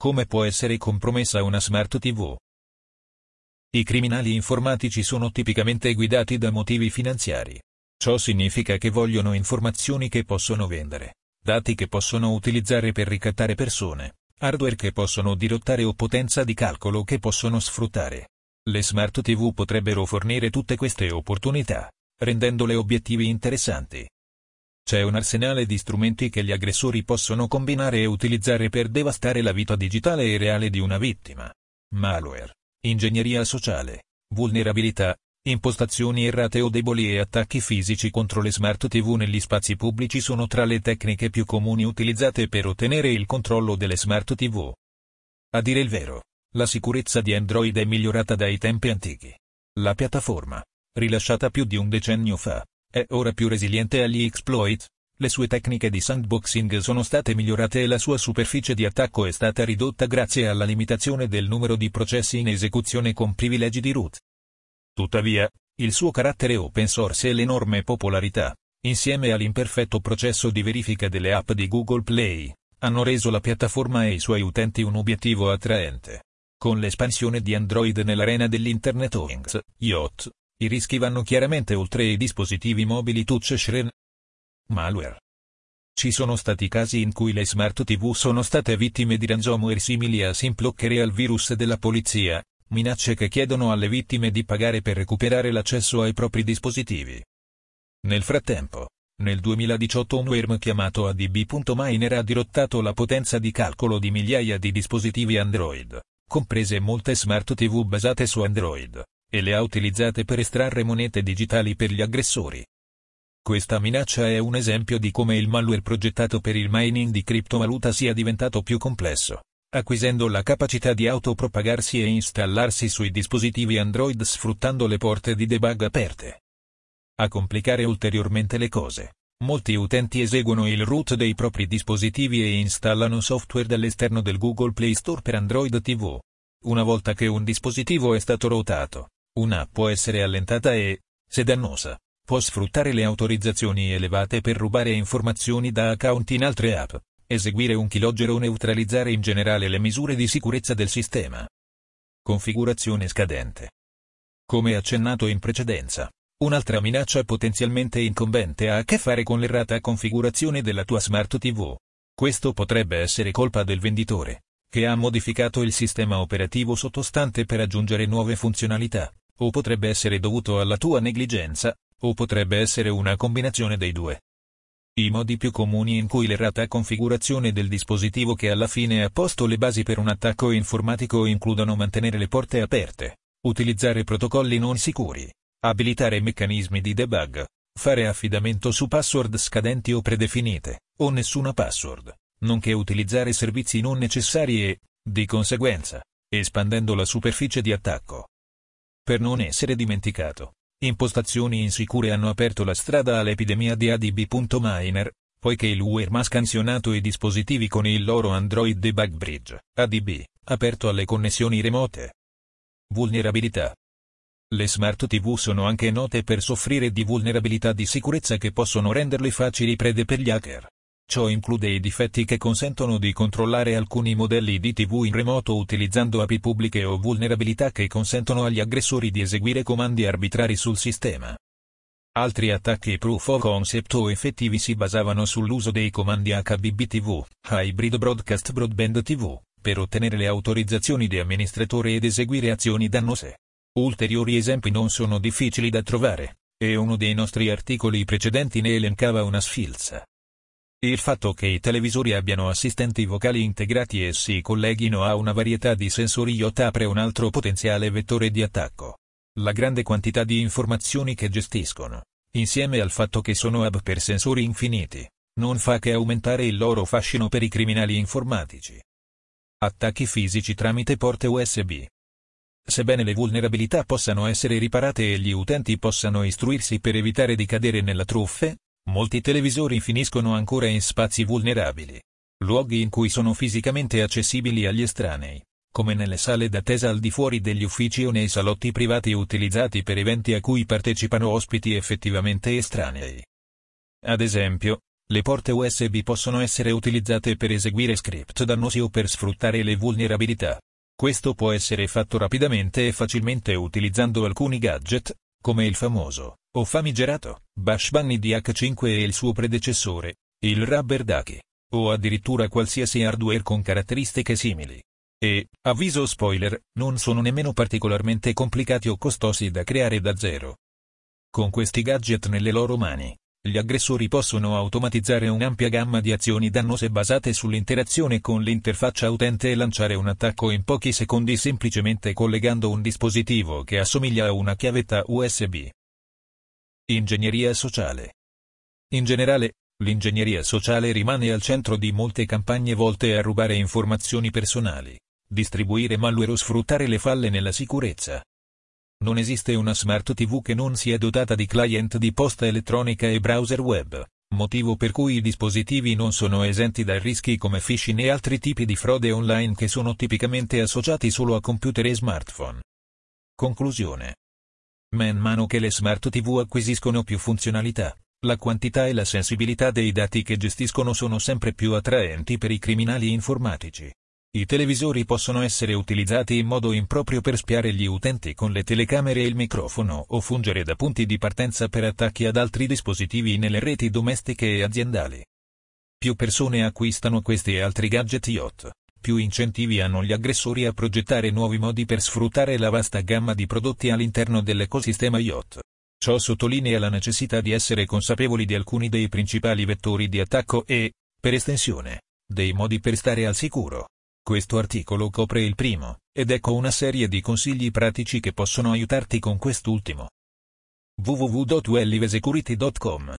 Come può essere compromessa una smart TV? I criminali informatici sono tipicamente guidati da motivi finanziari. Ciò significa che vogliono informazioni che possono vendere, dati che possono utilizzare per ricattare persone, hardware che possono dirottare o potenza di calcolo che possono sfruttare. Le smart TV potrebbero fornire tutte queste opportunità, rendendole obiettivi interessanti. C'è un arsenale di strumenti che gli aggressori possono combinare e utilizzare per devastare la vita digitale e reale di una vittima. Malware, ingegneria sociale, vulnerabilità, impostazioni errate o deboli e attacchi fisici contro le smart TV negli spazi pubblici sono tra le tecniche più comuni utilizzate per ottenere il controllo delle smart TV. A dire il vero, la sicurezza di Android è migliorata dai tempi antichi. La piattaforma, rilasciata più di un decennio fa, è ora più resiliente agli exploit, le sue tecniche di sandboxing sono state migliorate e la sua superficie di attacco è stata ridotta grazie alla limitazione del numero di processi in esecuzione con privilegi di root. Tuttavia, il suo carattere open source e l'enorme popolarità, insieme all'imperfetto processo di verifica delle app di Google Play, hanno reso la piattaforma e i suoi utenti un obiettivo attraente. Con l'espansione di Android nell'arena dell'Internet Things, IoT, i rischi vanno chiaramente oltre i dispositivi mobili touchscreen. Malware. Ci sono stati casi in cui le smart TV sono state vittime di ransomware simili a Simplocker e al virus della polizia, minacce che chiedono alle vittime di pagare per recuperare l'accesso ai propri dispositivi. Nel frattempo, nel 2018 un worm chiamato ADB.miner ha dirottato la potenza di calcolo di migliaia di dispositivi Android, comprese molte smart TV basate su Android e le ha utilizzate per estrarre monete digitali per gli aggressori. Questa minaccia è un esempio di come il malware progettato per il mining di criptovaluta sia diventato più complesso, acquisendo la capacità di autopropagarsi e installarsi sui dispositivi Android sfruttando le porte di debug aperte. A complicare ulteriormente le cose, molti utenti eseguono il root dei propri dispositivi e installano software dall'esterno del Google Play Store per Android TV. Una volta che un dispositivo è stato rotato, Un'app può essere allentata e, se dannosa, può sfruttare le autorizzazioni elevate per rubare informazioni da account in altre app, eseguire un keylogger o neutralizzare in generale le misure di sicurezza del sistema. Configurazione scadente. Come accennato in precedenza, un'altra minaccia potenzialmente incombente ha a che fare con l'errata configurazione della tua smart TV. Questo potrebbe essere colpa del venditore, che ha modificato il sistema operativo sottostante per aggiungere nuove funzionalità, o potrebbe essere dovuto alla tua negligenza, o potrebbe essere una combinazione dei due. I modi più comuni in cui l'errata configurazione del dispositivo che alla fine ha posto le basi per un attacco informatico includono mantenere le porte aperte, utilizzare protocolli non sicuri, abilitare meccanismi di debug, fare affidamento su password scadenti o predefinite, o nessuna password, nonché utilizzare servizi non necessari e, di conseguenza, espandendo la superficie di attacco. Per non essere dimenticato, impostazioni insicure hanno aperto la strada all'epidemia di ADB.miner, poiché il UERM ha scansionato i dispositivi con il loro Android Debug Bridge, ADB, aperto alle connessioni remote. Vulnerabilità. Le smart TV sono anche note per soffrire di vulnerabilità di sicurezza che possono renderle facili prede per gli hacker. Ciò include i difetti che consentono di controllare alcuni modelli di TV in remoto utilizzando API pubbliche o vulnerabilità che consentono agli aggressori di eseguire comandi arbitrari sul sistema. Altri attacchi proof of concept o effettivi si basavano sull'uso dei comandi HBBTV, Hybrid Broadcast Broadband TV, per ottenere le autorizzazioni di amministratore ed eseguire azioni dannose. Ulteriori esempi non sono difficili da trovare, e uno dei nostri articoli precedenti ne elencava una sfilza. Il fatto che i televisori abbiano assistenti vocali integrati e si colleghino a una varietà di sensori IoT apre un altro potenziale vettore di attacco. La grande quantità di informazioni che gestiscono, insieme al fatto che sono hub per sensori infiniti, non fa che aumentare il loro fascino per i criminali informatici. Attacchi fisici tramite porte USB. Sebbene le vulnerabilità possano essere riparate e gli utenti possano istruirsi per evitare di cadere nella truffe, Molti televisori finiscono ancora in spazi vulnerabili. Luoghi in cui sono fisicamente accessibili agli estranei, come nelle sale d'attesa al di fuori degli uffici o nei salotti privati utilizzati per eventi a cui partecipano ospiti effettivamente estranei. Ad esempio, Le porte USB possono essere utilizzate per eseguire script dannosi o per sfruttare le vulnerabilità. Questo può essere fatto rapidamente e facilmente utilizzando alcuni gadget, come il famoso, o famigerato, Bash Bunny DH5 e il suo predecessore, il Rubber Ducky, o addirittura qualsiasi hardware con caratteristiche simili. E, avviso spoiler, non sono nemmeno particolarmente complicati o costosi da creare da zero. Con questi gadget nelle loro mani, gli aggressori possono automatizzare un'ampia gamma di azioni dannose basate sull'interazione con l'interfaccia utente e lanciare un attacco in pochi secondi semplicemente collegando un dispositivo che assomiglia a una chiavetta USB. Ingegneria sociale. In generale, l'ingegneria sociale rimane al centro di molte campagne volte a rubare informazioni personali, distribuire malware o sfruttare le falle nella sicurezza. Non esiste una smart TV che non sia dotata di client di posta elettronica e browser web, motivo per cui i dispositivi non sono esenti da rischi come phishing e altri tipi di frode online che sono tipicamente associati solo a computer e smartphone. Conclusione. Man mano che le smart TV acquisiscono più funzionalità, la quantità e la sensibilità dei dati che gestiscono sono sempre più attraenti per i criminali informatici. I televisori possono essere utilizzati in modo improprio per spiare gli utenti con le telecamere e il microfono o fungere da punti di partenza per attacchi ad altri dispositivi nelle reti domestiche e aziendali. Più persone acquistano questi e altri gadget yacht, più incentivi hanno gli aggressori a progettare nuovi modi per sfruttare la vasta gamma di prodotti all'interno dell'ecosistema yacht. Ciò sottolinea la necessità di essere consapevoli di alcuni dei principali vettori di attacco e, per estensione, dei modi per stare al sicuro. Questo articolo copre il primo, ed ecco una serie di consigli pratici che possono aiutarti con quest'ultimo. www.wellivesecurity.com